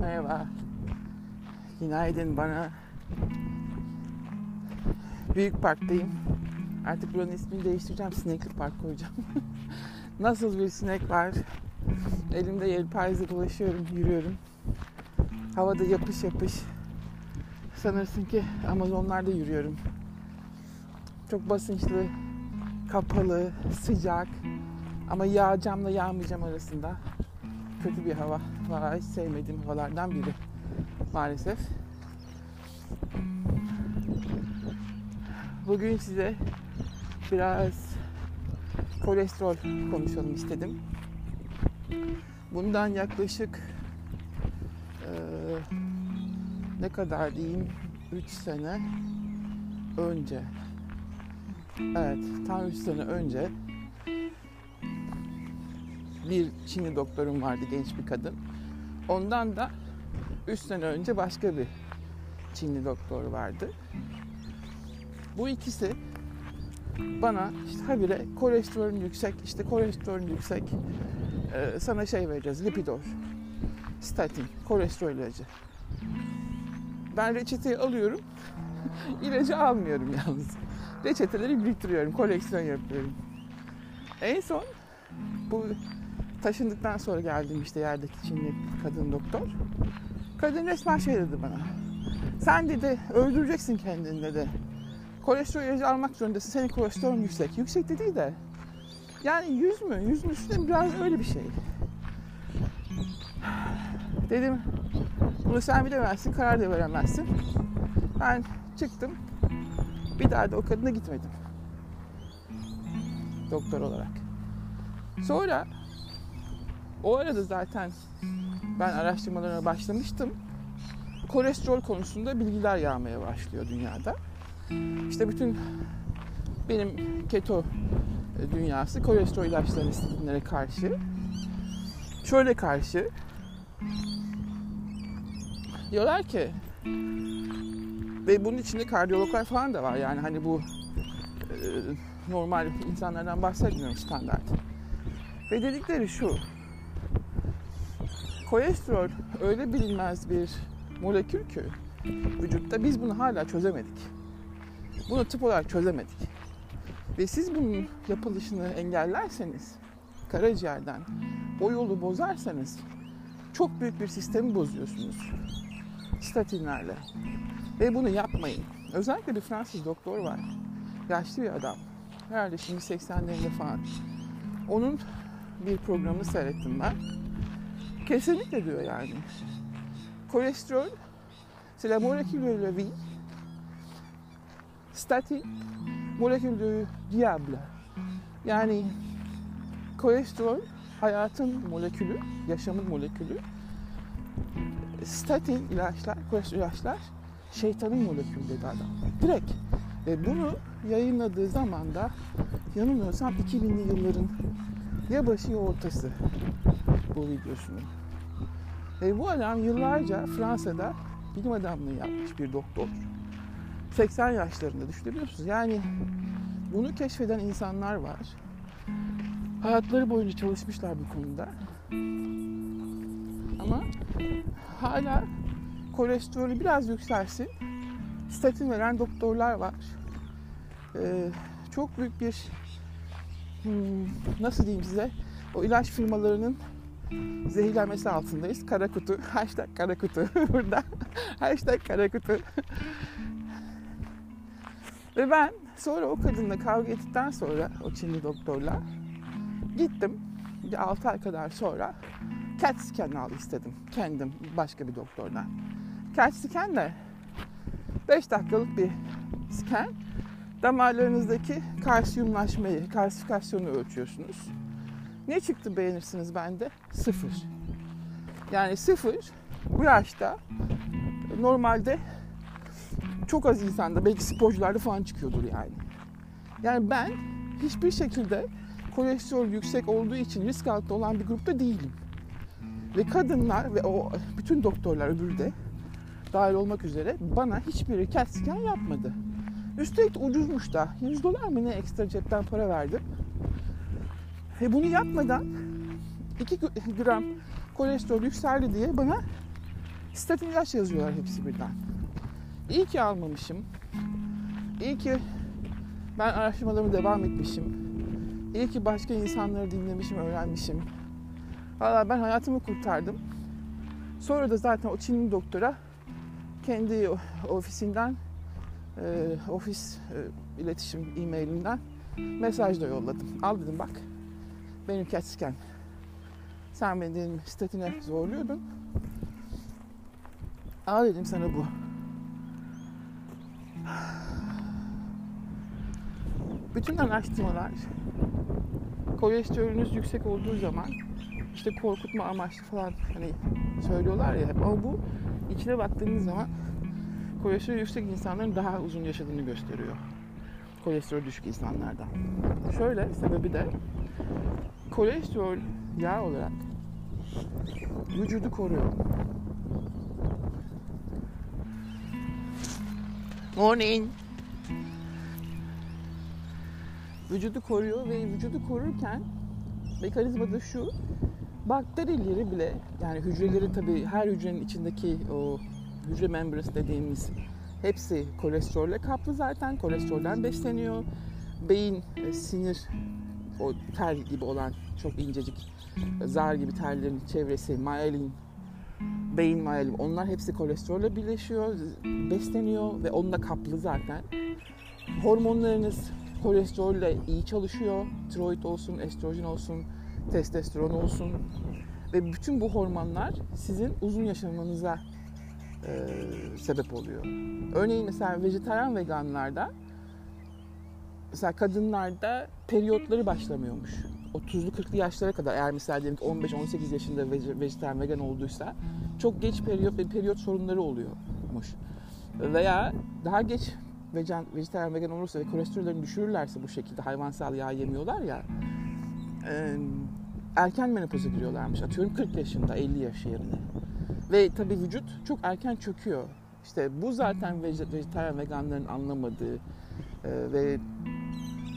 Merhaba. Günaydın bana. Büyük parktayım. Artık buranın ismini değiştireceğim. Sinekli park koyacağım. Nasıl bir sinek var. Elimde yelpaze dolaşıyorum, yürüyorum. Havada yapış yapış. Sanırsın ki Amazonlarda yürüyorum. Çok basınçlı, kapalı, sıcak. Ama yağacağımla yağmayacağım arasında. Kötü bir hava. Valla hiç sevmediğim havalardan biri. Maalesef. Bugün size biraz kolesterol konuşalım istedim. Bundan yaklaşık e, ne kadar diyeyim 3 sene önce evet tam 3 sene önce bir Çinli doktorum vardı genç bir kadın. Ondan da 3 sene önce başka bir Çinli doktor vardı. Bu ikisi bana işte habire kolesterolün yüksek, işte kolesterolün yüksek, ee, sana şey vereceğiz, lipidor, statin, kolesterol ilacı. Ben reçeteyi alıyorum, ilacı almıyorum yalnız. Reçeteleri biriktiriyorum, koleksiyon yapıyorum. En son bu taşındıktan sonra geldim işte yerdeki Çinli kadın doktor. Kadın resmen şey dedi bana. Sen dedi öldüreceksin kendini dedi. Kolesterol ilacı almak zorundasın. Senin kolesterolün yüksek. Yüksek de değil de. Yani yüz mü? Yüzün üstünde biraz öyle bir şey. Dedim bunu sen bilemezsin, karar da veremezsin. Ben çıktım. Bir daha da o kadına gitmedim. Doktor olarak. Sonra o arada zaten ben araştırmalarına başlamıştım. Kolesterol konusunda bilgiler yağmaya başlıyor dünyada. İşte bütün benim keto dünyası kolesterol ilaçlarının statinlere karşı şöyle karşı diyorlar ki ve bunun içinde kardiyologlar falan da var yani hani bu e, normal insanlardan bahsetmiyorum standart. Ve dedikleri şu kolesterol öyle bilinmez bir molekül ki vücutta biz bunu hala çözemedik. Bunu tıp olarak çözemedik. Ve siz bunun yapılışını engellerseniz karaciğerden o yolu bozarsanız çok büyük bir sistemi bozuyorsunuz statinlerle. Ve bunu yapmayın. Özellikle bir Fransız doktor var. Yaşlı bir adam. Herhalde şimdi 80'lerinde falan. Onun bir programını seyrettim ben. Kesinlikle diyor yani. Kolesterol, c'est la molécule de la vie. Statin, molekül de diable. Yani kolesterol hayatın molekülü, yaşamın molekülü. Statin ilaçlar, kolesterol ilaçlar şeytanın molekülü dedi adam. Direkt. Ve bunu yayınladığı zaman da yanılmıyorsam 2000'li yılların ya başı ya ortası bu videosunu. Ve bu adam yıllarca Fransa'da bilim adamlığı yapmış bir doktor. 80 yaşlarında düşünebiliyor musunuz? Yani bunu keşfeden insanlar var. Hayatları boyunca çalışmışlar bu konuda. Ama hala kolesterolü biraz yükselsin. Statin veren doktorlar var. Ee, çok büyük bir hmm, nasıl diyeyim size o ilaç firmalarının zehirlenmesi altındayız. Kara kutu. Hashtag kara kutu. Burada. Hashtag kara kutu. Ve ben sonra o kadınla kavga ettikten sonra o Çinli doktorla gittim. Bir 6 ay kadar sonra CAT scan al istedim. Kendim başka bir doktordan. CAT scan de 5 dakikalık bir scan. Damarlarınızdaki kalsiyumlaşmayı, kalsifikasyonu ölçüyorsunuz. Ne çıktı beğenirsiniz bende? Sıfır. Yani sıfır bu yaşta normalde çok az insanda belki sporcularda falan çıkıyordur yani. Yani ben hiçbir şekilde kolesterol yüksek olduğu için risk altında olan bir grupta değilim. Ve kadınlar ve o bütün doktorlar öbürü de dahil olmak üzere bana hiçbir CAT yapmadı. Üstelik ucuzmuş da. 100 dolar mı ne ekstra cepten para verdim. Ve bunu yapmadan 2 gram kolesterol yükseldi diye bana Statin ilaç yazıyorlar hepsi birden. İyi ki almamışım. İyi ki ben araştırmalarımı devam etmişim. İyi ki başka insanları dinlemişim, öğrenmişim. Valla ben hayatımı kurtardım. Sonra da zaten o Çinli doktora kendi ofisinden, e, ofis e, iletişim e-mailinden mesaj da yolladım. Al dedim bak benim CAT scan. Sen beni dedim statine zorluyordun. Al dedim sana bu. Bütün araştırmalar kolesterolünüz yüksek olduğu zaman işte korkutma amaçlı falan hani söylüyorlar ya ama bu içine baktığınız zaman kolesterol yüksek insanların daha uzun yaşadığını gösteriyor. Kolesterol düşük insanlardan. Şöyle sebebi de kolesterol yağ olarak vücudu koruyor. Morning. Vücudu koruyor ve vücudu korurken mekanizma da şu bakterileri bile yani hücreleri tabii her hücrenin içindeki o hücre membrası dediğimiz hepsi kolesterolle kaplı zaten. Kolesterolden besleniyor. Beyin, e, sinir, o tel gibi olan çok incecik zar gibi tellerin çevresi, myelin, beyin myelin onlar hepsi kolesterolle birleşiyor, besleniyor ve onunla kaplı zaten. Hormonlarınız kolesterolle iyi çalışıyor. Tiroid olsun, estrojen olsun, testosteron olsun. Ve bütün bu hormonlar sizin uzun yaşamanıza e, sebep oluyor. Örneğin mesela vejetaryen veganlarda mesela kadınlarda periyotları başlamıyormuş. 30'lu 40'lı yaşlara kadar eğer mesela diyelim ki 15-18 yaşında vejetaryen vegan olduysa çok geç periyot ve periyot sorunları oluyormuş. Veya daha geç vegan, vejetaryen vegan olursa ve kolesterollerini düşürürlerse bu şekilde hayvansal yağ yemiyorlar ya e, erken menopoza giriyorlarmış. Atıyorum 40 yaşında 50 yaş yerine. Ve tabii vücut çok erken çöküyor. İşte bu zaten vejetaryen veganların anlamadığı ve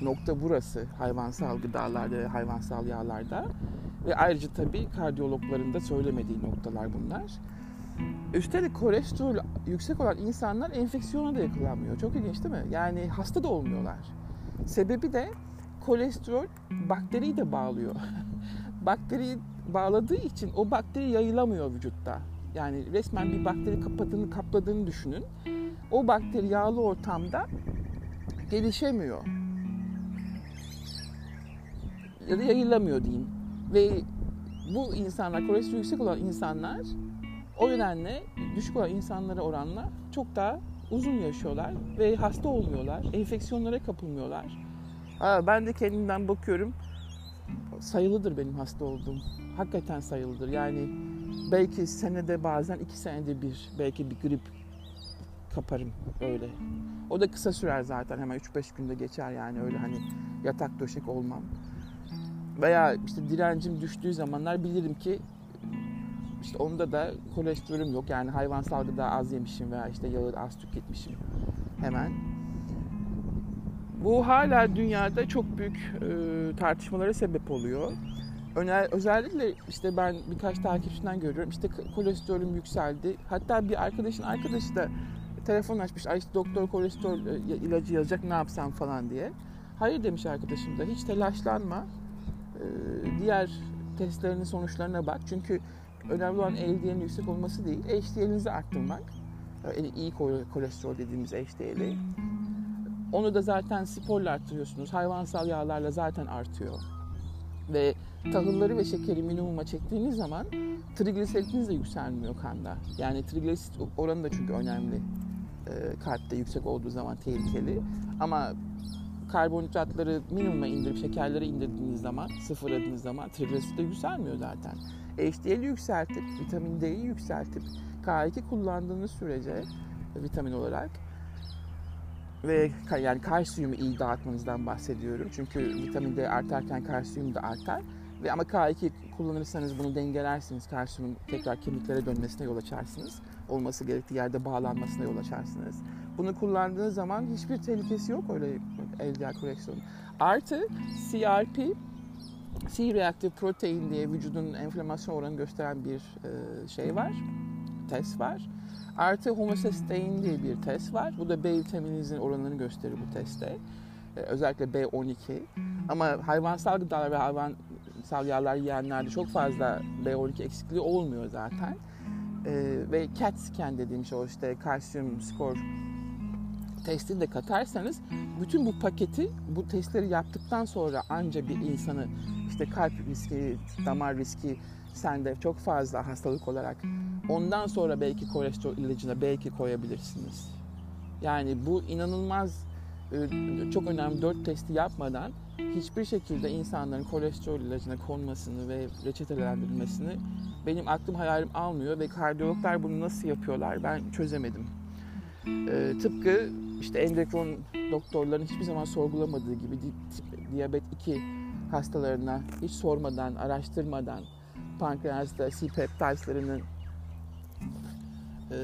nokta burası hayvansal gıdalarda ve hayvansal yağlarda. Ve ayrıca tabii kardiyologların da söylemediği noktalar bunlar. Üstelik kolesterol yüksek olan insanlar enfeksiyona da yakalanmıyor. Çok ilginç değil mi? Yani hasta da olmuyorlar. Sebebi de kolesterol bakteriyi de bağlıyor. Bakteriyi bağladığı için o bakteri yayılamıyor vücutta. Yani resmen bir bakteri kapadığını, kapladığını düşünün. O bakteri yağlı ortamda gelişemiyor. Ya da yayılamıyor diyeyim. Ve bu insanlar, kolesterol yüksek olan insanlar o nedenle düşük olan insanlara oranla çok daha uzun yaşıyorlar ve hasta olmuyorlar, enfeksiyonlara kapılmıyorlar. Aa, ben de kendimden bakıyorum, sayılıdır benim hasta olduğum. Hakikaten sayılıdır. Yani belki senede bazen iki senede bir, belki bir grip kaparım öyle. O da kısa sürer zaten hemen 3-5 günde geçer yani öyle hani yatak döşek olmam. Veya işte direncim düştüğü zamanlar bilirim ki işte onda da kolesterolüm yok. Yani hayvansal gıda az yemişim veya işte yağı az tüketmişim hemen. Bu hala dünyada çok büyük e, tartışmalara sebep oluyor. Öner, özellikle işte ben birkaç takipçiden görüyorum. İşte kolesterolüm yükseldi. Hatta bir arkadaşın arkadaşı da telefon açmış. Ay işte doktor kolesterol e, ilacı yazacak ne yapsam falan diye. Hayır demiş arkadaşım da hiç telaşlanma. Ee, diğer testlerinin sonuçlarına bak. Çünkü önemli olan LDL'in yüksek olması değil, HDL'inizi arttırmak. Yani iyi kolesterol dediğimiz HDL'i. Onu da zaten sporla arttırıyorsunuz. Hayvansal yağlarla zaten artıyor. Ve tahılları ve şekeri minimuma çektiğiniz zaman trigliseritiniz de yükselmiyor kanda. Yani trigliserit oranı da çünkü önemli. E, kalpte yüksek olduğu zaman tehlikeli. Ama karbonhidratları minimuma indirip şekerleri indirdiğiniz zaman, sıfırladığınız zaman trigliserit de yükselmiyor zaten. HDL'i yükseltip, vitamin D'yi yükseltip K2 kullandığınız sürece vitamin olarak ve yani kalsiyumu iyi dağıtmanızdan bahsediyorum. Çünkü vitamin D artarken kalsiyum da artar. Ama K2 kullanırsanız bunu dengelersiniz. Kalsiyumun tekrar kemiklere dönmesine yol açarsınız. Olması gerektiği yerde bağlanmasına yol açarsınız. Bunu kullandığınız zaman hiçbir tehlikesi yok öyle LDL koleksiyonu. Artı CRP C-reaktif protein diye vücudun enflamasyon oranı gösteren bir şey var. test var. Artı homocysteine diye bir test var. Bu da B vitaminizin oranını gösterir bu testte. Ee, özellikle B12. Ama hayvansal gıdalar ve hayvansal yağlar yiyenlerde çok fazla B12 eksikliği olmuyor zaten. Ee, ve CAT scan dediğim şey o işte kalsiyum skor testini de katarsanız bütün bu paketi bu testleri yaptıktan sonra anca bir insanı işte kalp riski, damar riski sende çok fazla hastalık olarak ondan sonra belki kolesterol ilacına belki koyabilirsiniz. Yani bu inanılmaz e, çok önemli dört testi yapmadan hiçbir şekilde insanların kolesterol ilacına konmasını ve reçetelendirilmesini benim aklım hayalim almıyor ve kardiyologlar bunu nasıl yapıyorlar ben çözemedim. E, tıpkı işte endokrin doktorların hiçbir zaman sorgulamadığı gibi di- diyabet 2 hastalarına hiç sormadan, araştırmadan pankreasta C-peptideslarının e,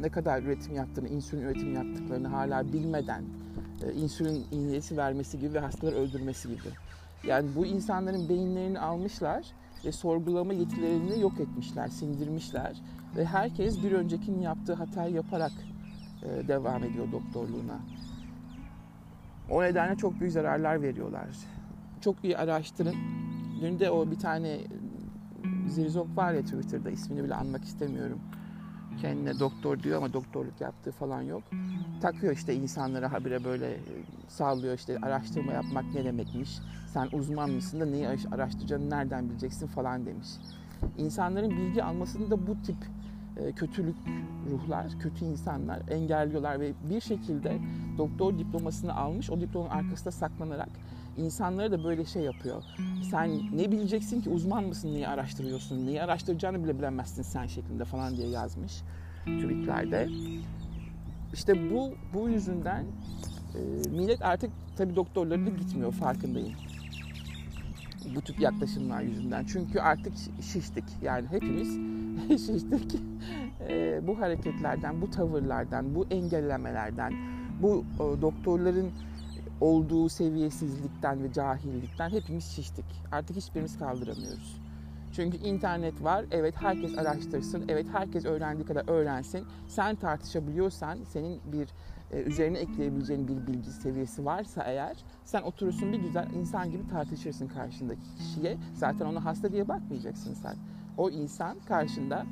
ne kadar üretim yaptığını, insülin üretim yaptıklarını hala bilmeden e, insülin iğnesi vermesi gibi ve hastaları öldürmesi gibi. Yani bu insanların beyinlerini almışlar ve sorgulama yetilerini yok etmişler, sindirmişler ve herkes bir öncekinin yaptığı hatayı yaparak e, devam ediyor doktorluğuna. O nedenle çok büyük zararlar veriyorlar. Çok iyi araştırın. Dün de o bir tane zirzok var ya Twitter'da ismini bile anmak istemiyorum. Kendine doktor diyor ama doktorluk yaptığı falan yok. Takıyor işte insanlara habire böyle sağlıyor işte araştırma yapmak ne demekmiş. Sen uzman mısın da neyi araştıracağını nereden bileceksin falan demiş. İnsanların bilgi almasını da bu tip kötülük ruhlar, kötü insanlar engelliyorlar ve bir şekilde doktor diplomasını almış, o diplomanın arkasında saklanarak insanlara da böyle şey yapıyor. Sen ne bileceksin ki uzman mısın, niye araştırıyorsun, neyi araştıracağını bile bilemezsin sen şeklinde falan diye yazmış tweetlerde. İşte bu bu yüzünden e, millet artık tabii doktorları da gitmiyor farkındayım. Bu tip yaklaşımlar yüzünden. Çünkü artık şiştik. Yani hepimiz şiştik. E, bu hareketlerden, bu tavırlardan, bu engellemelerden, bu e, doktorların olduğu seviyesizlikten ve cahillikten hepimiz şiştik. Artık hiçbirimiz kaldıramıyoruz. Çünkü internet var. Evet herkes araştırsın. Evet herkes öğrendiği kadar öğrensin. Sen tartışabiliyorsan, senin bir e, üzerine ekleyebileceğin bir bilgi seviyesi varsa eğer sen oturursun bir güzel insan gibi tartışırsın karşındaki kişiye. Zaten ona hasta diye bakmayacaksın sen. O insan karşında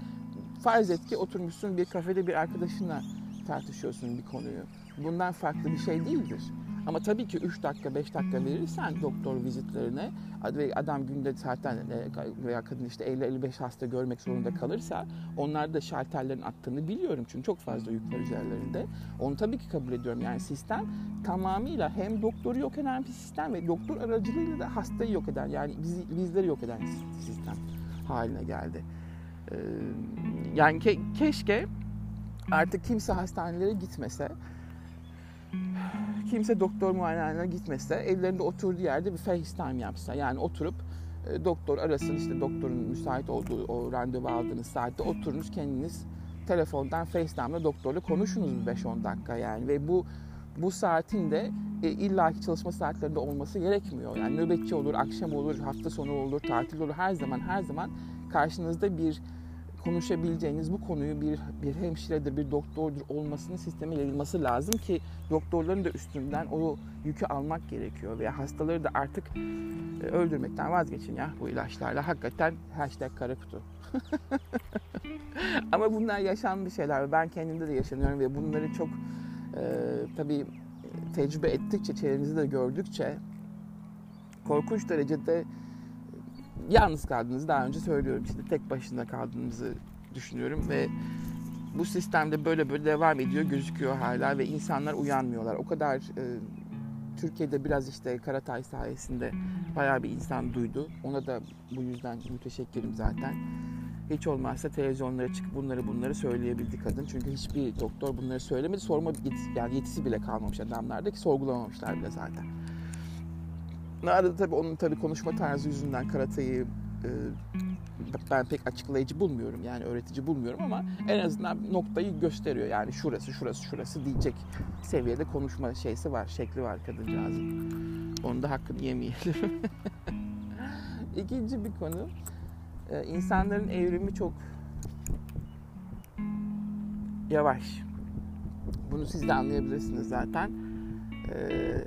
farz et ki oturmuşsun bir kafede bir arkadaşınla tartışıyorsun bir konuyu. Bundan farklı bir şey değildir. Ama tabii ki 3 dakika 5 dakika verirsen doktor vizitlerine ve adam günde zaten e, veya kadın işte 50-55 hasta görmek zorunda kalırsa onlar da şalterlerin attığını biliyorum. Çünkü çok fazla yük var üzerlerinde. Onu tabii ki kabul ediyorum. Yani sistem tamamıyla hem doktoru yok eden bir sistem ve doktor aracılığıyla da hastayı yok eden yani biz, bizleri yok eden sistem haline geldi. Yani ke- keşke artık kimse hastanelere gitmese kimse doktor muayenehanelerine gitmese evlerinde oturduğu yerde bir FaceTime yapsa. Yani oturup e, doktor arasın işte doktorun müsait olduğu o randevu aldığınız saatte oturunuz kendiniz telefondan FaceTime'la doktorla konuşunuz bir 5-10 dakika yani ve bu bu saatin de e, illaki çalışma saatlerinde olması gerekmiyor. Yani nöbetçi olur, akşam olur, hafta sonu olur, tatil olur her zaman her zaman karşınızda bir konuşabileceğiniz bu konuyu bir bir hemşiredir, bir doktordur olmasının sisteme yayılması lazım ki doktorların da üstünden o yükü almak gerekiyor veya hastaları da artık e, öldürmekten vazgeçin ya bu ilaçlarla. Hakikaten hashtag kara kutu. Ama bunlar yaşanmış şeyler. Ben kendimde de yaşanıyorum ve bunları çok e, tabii tecrübe ettikçe, çevremizde de gördükçe korkunç derecede yalnız kaldığınızı daha önce söylüyorum. İşte tek başına kaldığınızı düşünüyorum ve bu sistemde böyle böyle devam ediyor gözüküyor hala ve insanlar uyanmıyorlar. O kadar e, Türkiye'de biraz işte Karatay sayesinde bayağı bir insan duydu. Ona da bu yüzden müteşekkirim zaten. Hiç olmazsa televizyonlara çıkıp bunları bunları söyleyebildi kadın. Çünkü hiçbir doktor bunları söylemedi. Sorma yani yetisi bile kalmamış adamlarda ki sorgulamamışlar bile zaten. Arada tabii onun tabii konuşma tarzı yüzünden Karatay'ı e, ben pek açıklayıcı bulmuyorum yani öğretici bulmuyorum ama en azından noktayı gösteriyor yani şurası şurası şurası diyecek seviyede konuşma şeysi var şekli var kadıncağızın onu da hakkını yemeyelim İkinci bir konu insanların evrimi çok yavaş. Bunu siz de anlayabilirsiniz zaten. Ee,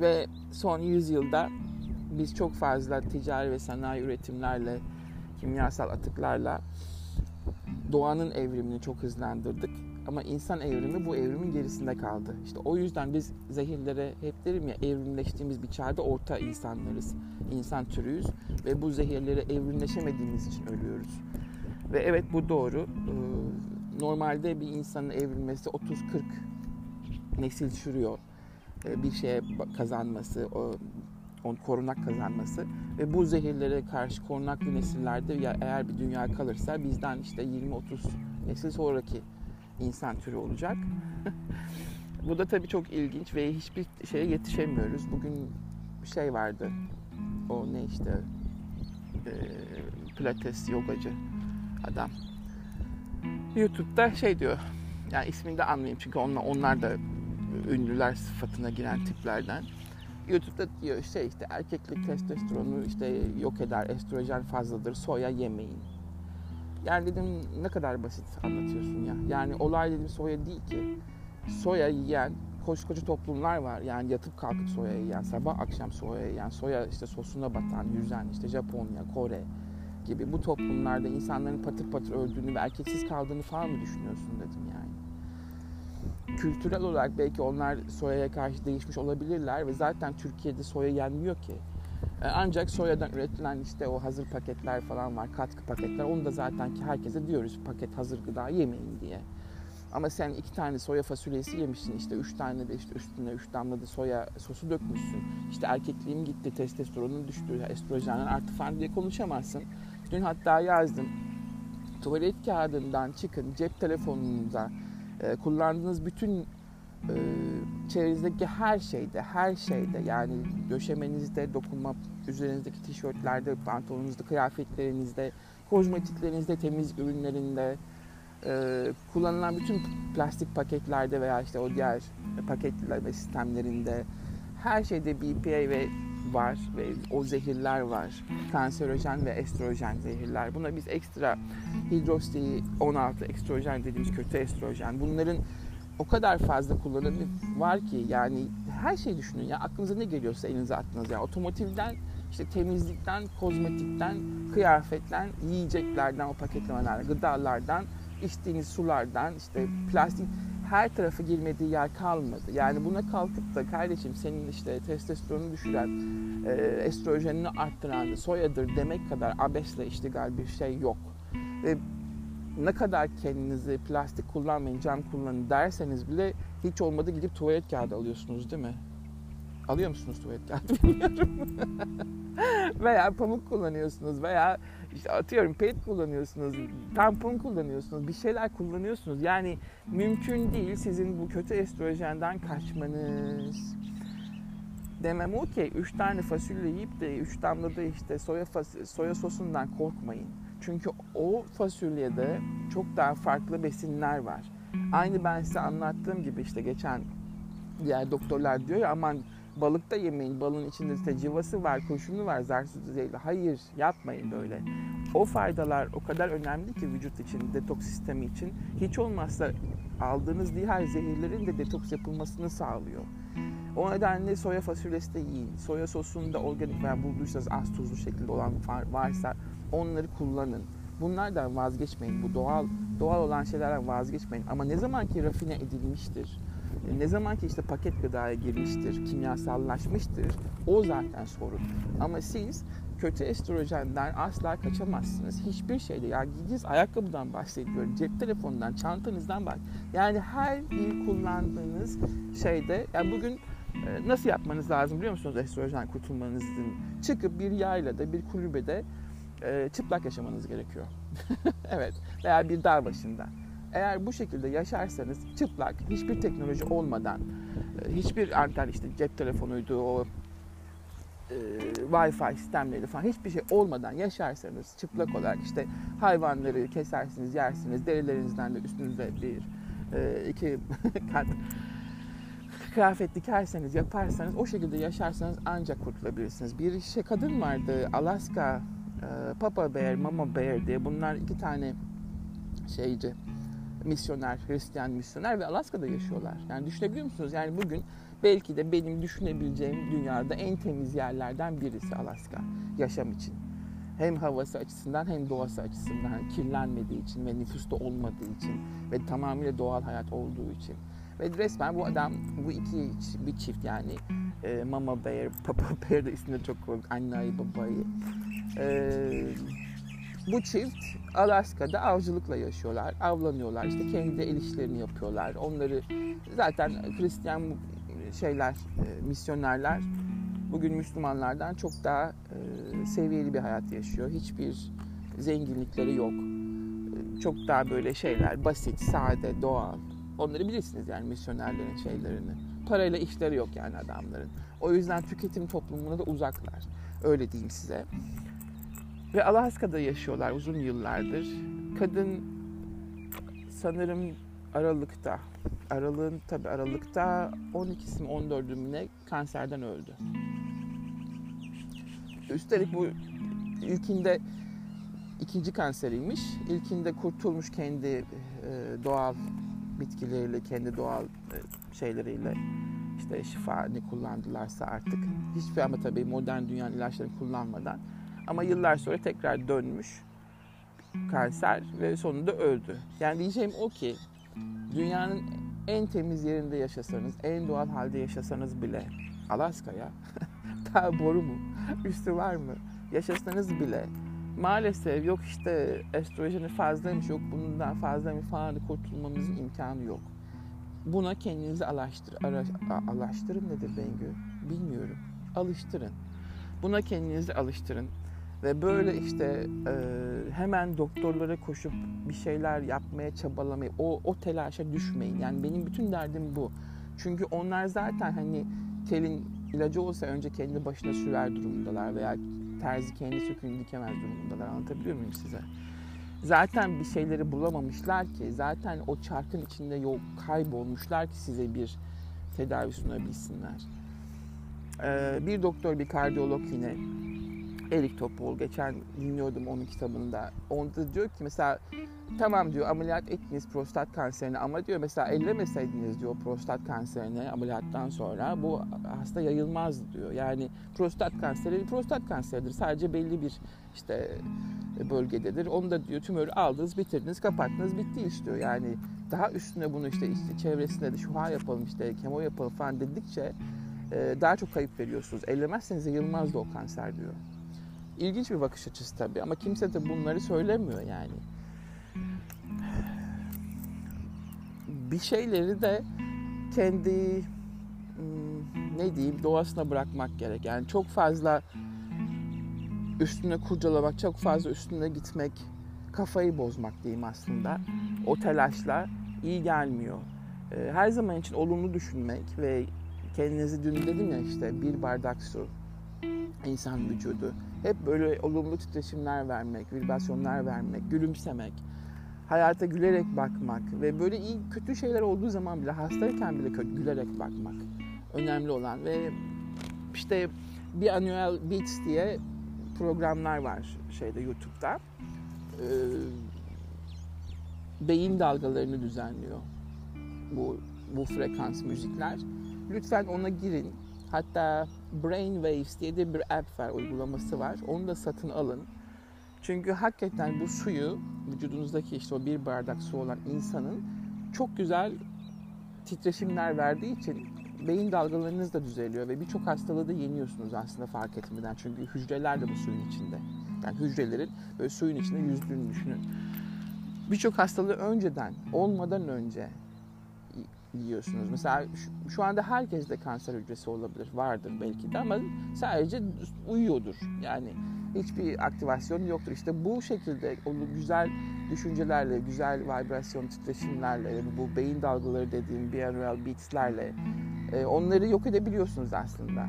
ve son yüzyılda biz çok fazla ticari ve sanayi üretimlerle, kimyasal atıklarla doğanın evrimini çok hızlandırdık. Ama insan evrimi bu evrimin gerisinde kaldı. İşte o yüzden biz zehirlere hep derim ya evrimleştiğimiz bir çağda orta insanlarız. İnsan türüyüz ve bu zehirlere evrimleşemediğimiz için ölüyoruz. Ve evet bu doğru. Ee, normalde bir insanın evrilmesi 30-40 nesil sürüyor. Ee, bir şeye kazanması, on korunak kazanması ve bu zehirlere karşı korunaklı nesillerde eğer bir dünya kalırsa bizden işte 20-30 nesil sonraki insan türü olacak. bu da tabii çok ilginç ve hiçbir şeye yetişemiyoruz. Bugün bir şey vardı. O ne işte e, pilates yogacı adam. YouTube'da şey diyor. Yani ismini de anlayayım çünkü onlar, onlar da ünlüler sıfatına giren tiplerden. YouTube'da diyor şey işte erkeklik testosteronu işte yok eder, estrojen fazladır, soya yemeyin. Yani dedim ne kadar basit anlatıyorsun ya. Yani olay dedim soya değil ki. Soya yiyen koskoca toplumlar var. Yani yatıp kalkıp soya yiyen, sabah akşam soya yiyen, soya işte sosuna batan, yüzen işte Japonya, Kore gibi bu toplumlarda insanların patır patır öldüğünü ve erkeksiz kaldığını falan mı düşünüyorsun dedim yani kültürel olarak belki onlar soyaya karşı değişmiş olabilirler ve zaten Türkiye'de soya yenmiyor ki. E, ancak soyadan üretilen işte o hazır paketler falan var, katkı paketler. Onu da zaten ki herkese diyoruz paket hazır gıda yemeyin diye. Ama sen iki tane soya fasulyesi yemişsin işte üç tane de işte üstüne üç damla da soya sosu dökmüşsün. İşte erkekliğim gitti, testosteronun düştü, estrojenler arttı falan diye konuşamazsın. Dün hatta yazdım. Tuvalet kağıdından çıkın cep telefonunuza e, kullandığınız bütün e, çevrenizdeki her şeyde, her şeyde yani döşemenizde, dokunma üzerinizdeki tişörtlerde, pantolonunuzda, kıyafetlerinizde, kozmetiklerinizde, temiz ürünlerinde, e, kullanılan bütün plastik paketlerde veya işte o diğer paketleme sistemlerinde her şeyde BPA ve var ve o zehirler var. Kanserojen ve estrojen zehirler. Buna biz ekstra hidroksi 16 estrojen dediğimiz kötü estrojen. Bunların o kadar fazla kullanımı var ki yani her şeyi düşünün ya aklınıza ne geliyorsa elinize attınız yani otomotivden işte temizlikten, kozmetikten, kıyafetten, yiyeceklerden, o paketlemelerden, gıdalardan, içtiğiniz sulardan, işte plastik her tarafı girmediği yer kalmadı. Yani buna kalkıp da kardeşim senin işte testosteronu düşüren, e, estrojenini arttıran soyadır demek kadar abesle iştigal bir şey yok. Ve ne kadar kendinizi plastik kullanmayın, cam kullanın derseniz bile hiç olmadı gidip tuvalet kağıdı alıyorsunuz değil mi? Alıyor musunuz tuvalet kağıdı bilmiyorum. veya pamuk kullanıyorsunuz veya işte atıyorum pet kullanıyorsunuz, tampon kullanıyorsunuz, bir şeyler kullanıyorsunuz. Yani mümkün değil sizin bu kötü estrojenden kaçmanız. Demem o ki 3 tane fasulye yiyip de 3 damla da işte soya, soya sosundan korkmayın. Çünkü o fasulyede çok daha farklı besinler var. Aynı ben size anlattığım gibi işte geçen diğer doktorlar diyor ya aman balık da yemeyin. Balın içinde işte cıvası var, kurşunu var, zarsız düzeyli. Hayır yapmayın böyle. O faydalar o kadar önemli ki vücut için, detoks sistemi için. Hiç olmazsa aldığınız diğer zehirlerin de detoks yapılmasını sağlıyor. O nedenle soya fasulyesi de yiyin. Soya sosunu da organik veya bulduysanız az tuzlu şekilde olan varsa onları kullanın. Bunlardan vazgeçmeyin. Bu doğal doğal olan şeylerden vazgeçmeyin. Ama ne zaman ki rafine edilmiştir, ne zaman ki işte paket gıdaya girmiştir, kimyasallaşmıştır, o zaten sorun. Ama siz kötü estrojenden asla kaçamazsınız. Hiçbir şeyde yani giydiğiniz ayakkabıdan bahsediyorum, cep telefonundan, çantanızdan bak. Yani her bir kullandığınız şeyde, yani bugün e, nasıl yapmanız lazım biliyor musunuz estrojen kurtulmanız için? Çıkıp bir yaylada, bir kulübede e, çıplak yaşamanız gerekiyor. evet, veya bir dağ başında. Eğer bu şekilde yaşarsanız çıplak, hiçbir teknoloji olmadan, e, hiçbir anten işte cep telefonuydu, o e, Wi-Fi sistemleri falan hiçbir şey olmadan yaşarsanız çıplak olarak işte hayvanları kesersiniz, yersiniz, derilerinizden de üstünüze bir e, iki kat kıyafet dikerseniz, yaparsanız, o şekilde yaşarsanız ancak kurtulabilirsiniz. Bir şey kadın vardı, Alaska, e, Papa Bear, Mama Bear diye bunlar iki tane şeyci, misyoner, Hristiyan misyoner ve Alaska'da yaşıyorlar. Yani düşünebiliyor musunuz? Yani bugün belki de benim düşünebileceğim dünyada en temiz yerlerden birisi Alaska yaşam için. Hem havası açısından hem doğası açısından kirlenmediği için ve nüfusta olmadığı için ve tamamıyla doğal hayat olduğu için. Ve resmen bu adam, bu iki bir çift yani e, Mama Bear, Papa Bear da isimleri çok komik, anneyi babayı. E, bu çift Alaska'da avcılıkla yaşıyorlar, avlanıyorlar, işte kendi el işlerini yapıyorlar. Onları zaten Hristiyan şeyler, e, misyonerler bugün Müslümanlardan çok daha e, seviyeli bir hayat yaşıyor. Hiçbir zenginlikleri yok. Çok daha böyle şeyler, basit, sade, doğal. Onları bilirsiniz yani misyonerlerin şeylerini. Parayla işleri yok yani adamların. O yüzden tüketim toplumuna da uzaklar. Öyle diyeyim size. Ve Alaska'da yaşıyorlar uzun yıllardır. Kadın sanırım Aralık'ta, Aralığın tabi Aralık'ta 12'si mi 14'ü mü ne kanserden öldü. Üstelik bu ilkinde ikinci kanseriymiş. İlkinde kurtulmuş kendi e, doğal bitkileriyle, kendi doğal e, şeyleriyle işte şifa ne kullandılarsa artık. Hiçbir ama tabii modern dünyanın ilaçlarını kullanmadan. Ama yıllar sonra tekrar dönmüş kanser ve sonunda öldü. Yani diyeceğim o ki dünyanın en temiz yerinde yaşasanız, en doğal halde yaşasanız bile Alaska'ya daha boru mu, üstü var mı yaşasanız bile maalesef yok işte estrojeni fazlaymış, yok bundan fazla mı falan kurtulmamızın imkanı yok. Buna kendinizi alaştır, ara, alaştırın nedir Bengü? Bilmiyorum. Alıştırın. Buna kendinizi alıştırın. Ve böyle işte e, hemen doktorlara koşup bir şeyler yapmaya çabalamayı, o, o telaşa düşmeyin. Yani benim bütün derdim bu. Çünkü onlar zaten hani telin ilacı olsa önce kendi başına sürer durumundalar veya terzi kendi söküğünü dikemez durumundalar. Anlatabiliyor muyum size? Zaten bir şeyleri bulamamışlar ki, zaten o çarkın içinde yok kaybolmuşlar ki size bir tedavi sunabilsinler. Ee, bir doktor, bir kardiyolog yine Erik Topol geçen dinliyordum onun kitabında. Onda diyor ki mesela tamam diyor ameliyat ettiniz prostat kanserini ama diyor mesela ellemeseydiniz diyor prostat kanserini ameliyattan sonra bu hasta yayılmaz diyor. Yani prostat kanseri prostat kanseridir. Sadece belli bir işte bölgededir. Onu da diyor tümörü aldınız, bitirdiniz, kapattınız, bitti iş diyor. Yani daha üstüne bunu işte, işte çevresinde de şuha yapalım işte kemo yapalım falan dedikçe daha çok kayıp veriyorsunuz. Ellemezseniz yayılmaz da o kanser diyor. İlginç bir bakış açısı tabii ama kimse de bunları söylemiyor yani. Bir şeyleri de kendi hmm, ne diyeyim doğasına bırakmak gerek. Yani çok fazla üstüne kurcalamak, çok fazla üstüne gitmek, kafayı bozmak diyeyim aslında. O telaşla iyi gelmiyor. Ee, her zaman için olumlu düşünmek ve kendinizi dün dedim ya işte bir bardak su, insan vücudu. Hep böyle olumlu titreşimler vermek, vibrasyonlar vermek, gülümsemek, hayata gülerek bakmak ve böyle iyi kötü şeyler olduğu zaman bile hastayken bile kötü, gülerek bakmak önemli olan ve işte bir annual beats diye programlar var şeyde YouTube'da. Ee, beyin dalgalarını düzenliyor bu bu frekans müzikler. Lütfen ona girin. Hatta Brainwaves diye de bir app var, uygulaması var. Onu da satın alın. Çünkü hakikaten bu suyu vücudunuzdaki işte o bir bardak su olan insanın çok güzel titreşimler verdiği için beyin dalgalarınız da düzeliyor ve birçok hastalığı da yeniyorsunuz aslında fark etmeden. Çünkü hücreler de bu suyun içinde. Yani hücrelerin böyle suyun içinde yüzdüğünü düşünün. Birçok hastalığı önceden, olmadan önce yiyorsunuz. Mesela şu, şu anda herkes de kanser hücresi olabilir, vardır belki de ama sadece uyuyordur. Yani hiçbir aktivasyon yoktur. İşte bu şekilde o güzel düşüncelerle, güzel vibrasyon titreşimlerle, bu beyin dalgaları dediğim binaural beatslerle e, onları yok edebiliyorsunuz aslında.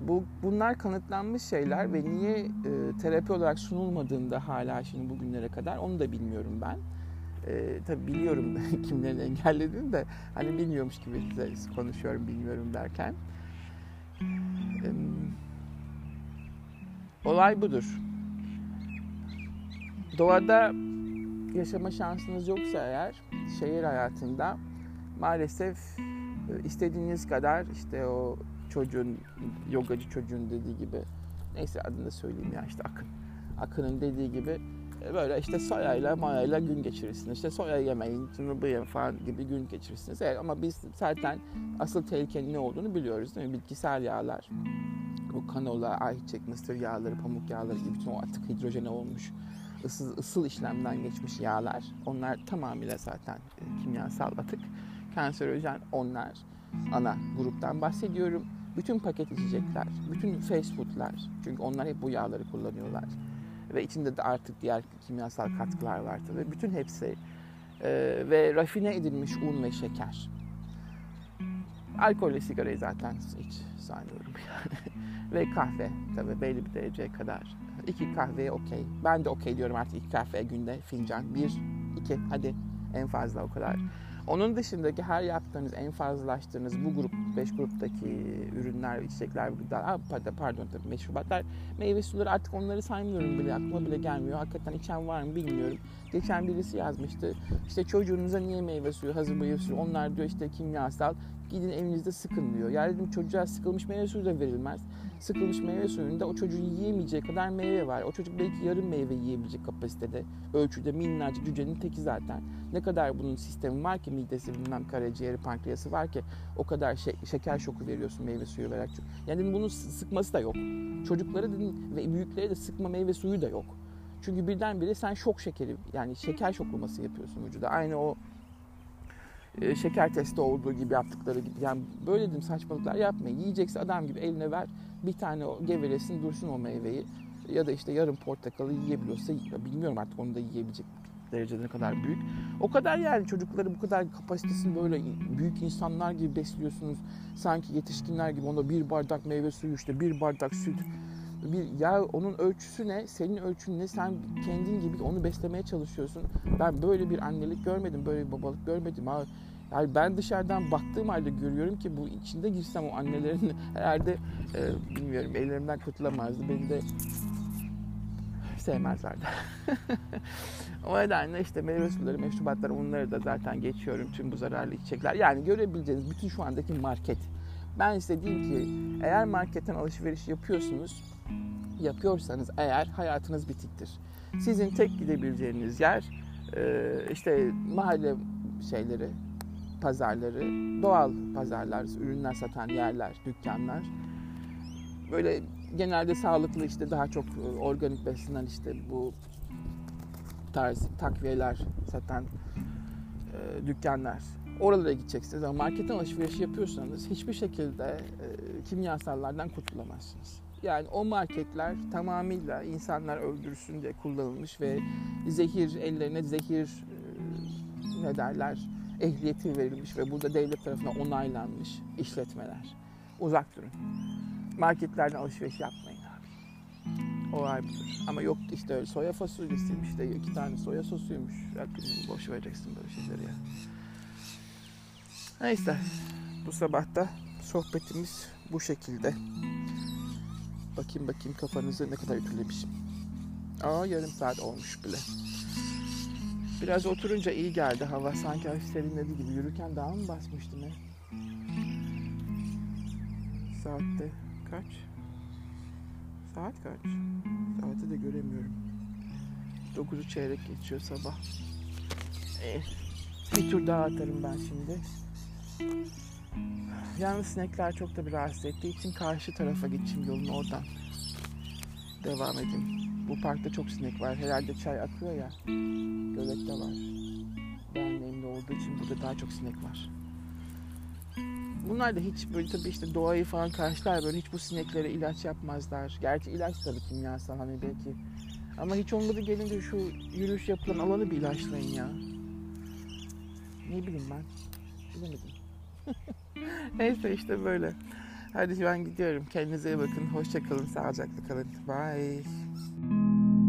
Bu bunlar kanıtlanmış şeyler ve niye e, terapi olarak sunulmadığında hala şimdi bugünlere kadar onu da bilmiyorum ben. E, tabii biliyorum kimlerin engellediğini de hani bilmiyormuş gibi size konuşuyorum bilmiyorum derken. E, olay budur. Doğada yaşama şansınız yoksa eğer şehir hayatında maalesef e, istediğiniz kadar işte o çocuğun, yogacı çocuğun dediği gibi neyse adını söyleyeyim ya işte Akın. Akın'ın dediği gibi böyle işte soyayla mayayla gün geçirirsiniz. İşte soya yemeyin, şunu bu yemeyin falan gibi gün geçirirsiniz. Evet, ama biz zaten asıl tehlikenin ne olduğunu biliyoruz değil mi? Bitkisel yağlar, bu kanola, ayçiçek, mısır yağları, pamuk yağları gibi bütün o atık hidrojene olmuş ısıl, ısıl işlemden geçmiş yağlar. Onlar tamamıyla zaten e, kimyasal atık. Kanserojen onlar. Ana gruptan bahsediyorum. Bütün paket içecekler, bütün fast foodlar. Çünkü onlar hep bu yağları kullanıyorlar. Ve içinde de artık diğer kimyasal katkılar var tabii. Bütün hepsi e, ve rafine edilmiş un ve şeker. Alkolle sigarayı zaten hiç saymıyorum yani. ve kahve tabii belli bir dereceye kadar. İki kahveye okey. Ben de okey diyorum artık iki kahve günde fincan. Bir, iki hadi en fazla o kadar. Onun dışındaki her yaptığınız, en fazlalaştığınız bu grup, beş gruptaki ürünler, içecekler, gıdalar, pardon tabii meşrubatlar, meyve suları artık onları saymıyorum bile, aklıma bile gelmiyor. Hakikaten içen var mı bilmiyorum. Geçen birisi yazmıştı, işte çocuğunuza niye meyve suyu, hazır meyve suyu, onlar diyor işte kimyasal, gidin evinizde sıkın diyor. Yani dedim çocuğa sıkılmış meyve suyu da verilmez. Sıkılmış meyve suyunda o çocuğun yiyemeyeceği kadar meyve var. O çocuk belki yarım meyve yiyebilecek kapasitede, ölçüde minnacık cücenin teki zaten. Ne kadar bunun sistemi var ki midesi bilmem karaciğeri pankreası var ki o kadar şey, şeker şoku veriyorsun meyve suyu vererek. Yani dedim bunun sıkması da yok. Çocuklara dedim ve büyüklere de sıkma meyve suyu da yok. Çünkü birdenbire sen şok şekeri yani şeker şoklaması yapıyorsun vücuda. Aynı o e, şeker testi olduğu gibi yaptıkları gibi. Yani böyle dedim saçmalıklar yapmayın. Yiyecekse adam gibi eline ver. Bir tane o gevelesin dursun o meyveyi. Ya da işte yarım portakalı yiyebiliyorsa bilmiyorum artık onu da yiyebilecek derecede ne kadar büyük. O kadar yani çocukları bu kadar kapasitesini böyle büyük insanlar gibi besliyorsunuz. Sanki yetişkinler gibi onda bir bardak meyve suyu işte bir bardak süt. Bir, ya onun ölçüsü ne? Senin ölçün ne? Sen kendin gibi onu beslemeye çalışıyorsun. Ben böyle bir annelik görmedim, böyle bir babalık görmedim. Ha, yani ben dışarıdan baktığım halde görüyorum ki bu içinde girsem o annelerin herhalde e, bilmiyorum ellerimden kurtulamazdı. Beni de sevmezlerdi. o nedenle işte meyve suları, meşrubatlar onları da zaten geçiyorum. Tüm bu zararlı içecekler. Yani görebileceğiniz bütün şu andaki market. Ben size diyeyim ki eğer marketten alışveriş yapıyorsunuz, yapıyorsanız eğer hayatınız bitiktir. Sizin tek gidebileceğiniz yer işte mahalle şeyleri, pazarları, doğal pazarlar, ürünler satan yerler, dükkanlar. Böyle genelde sağlıklı işte daha çok e, organik beslenen işte bu tarz takviyeler satan e, dükkanlar. Oralara gideceksiniz ama marketten alışveriş yapıyorsanız hiçbir şekilde e, kimyasallardan kurtulamazsınız. Yani o marketler tamamıyla insanlar öldürsün diye kullanılmış ve zehir ellerine zehir e, ne derler ehliyeti verilmiş ve burada devlet tarafından onaylanmış işletmeler. Uzak durun. Marketlerden alışveriş yapmayın abi. O ayrı Ama yok işte öyle soya fasulyesiymiş de iki tane soya sosuymuş. Boş vereceksin böyle şeyleri ya. Neyse. Bu sabah da sohbetimiz bu şekilde. Bakayım bakayım kafanızı ne kadar ütülemişim. Aa yarım saat olmuş bile. Biraz oturunca iyi geldi hava. Sanki hafif serinledi gibi. Yürürken daha mı basmıştım ya? Saatte kaç? Saat kaç? Saati de göremiyorum. 9'u çeyrek geçiyor sabah. Ee, bir tur daha atarım ben şimdi. Yalnız sinekler çok da bir rahatsız ettiği için karşı tarafa geçeyim yolun oradan. Devam edeyim. Bu parkta çok sinek var. Herhalde çay akıyor ya. Gölette var. Daha nemli olduğu için burada daha çok sinek var. Bunlar da hiç böyle tabii işte doğayı falan karşılar böyle hiç bu sineklere ilaç yapmazlar. Gerçi ilaç tabii kimyasal hani belki. Ama hiç olmadı gelince şu yürüyüş yapılan alanı bir ilaçlayın ya. Ne bileyim ben. Bilemedim. Neyse işte böyle. Hadi ben gidiyorum. Kendinize iyi bakın. Hoşçakalın. Sağlıcakla kalın. Bye.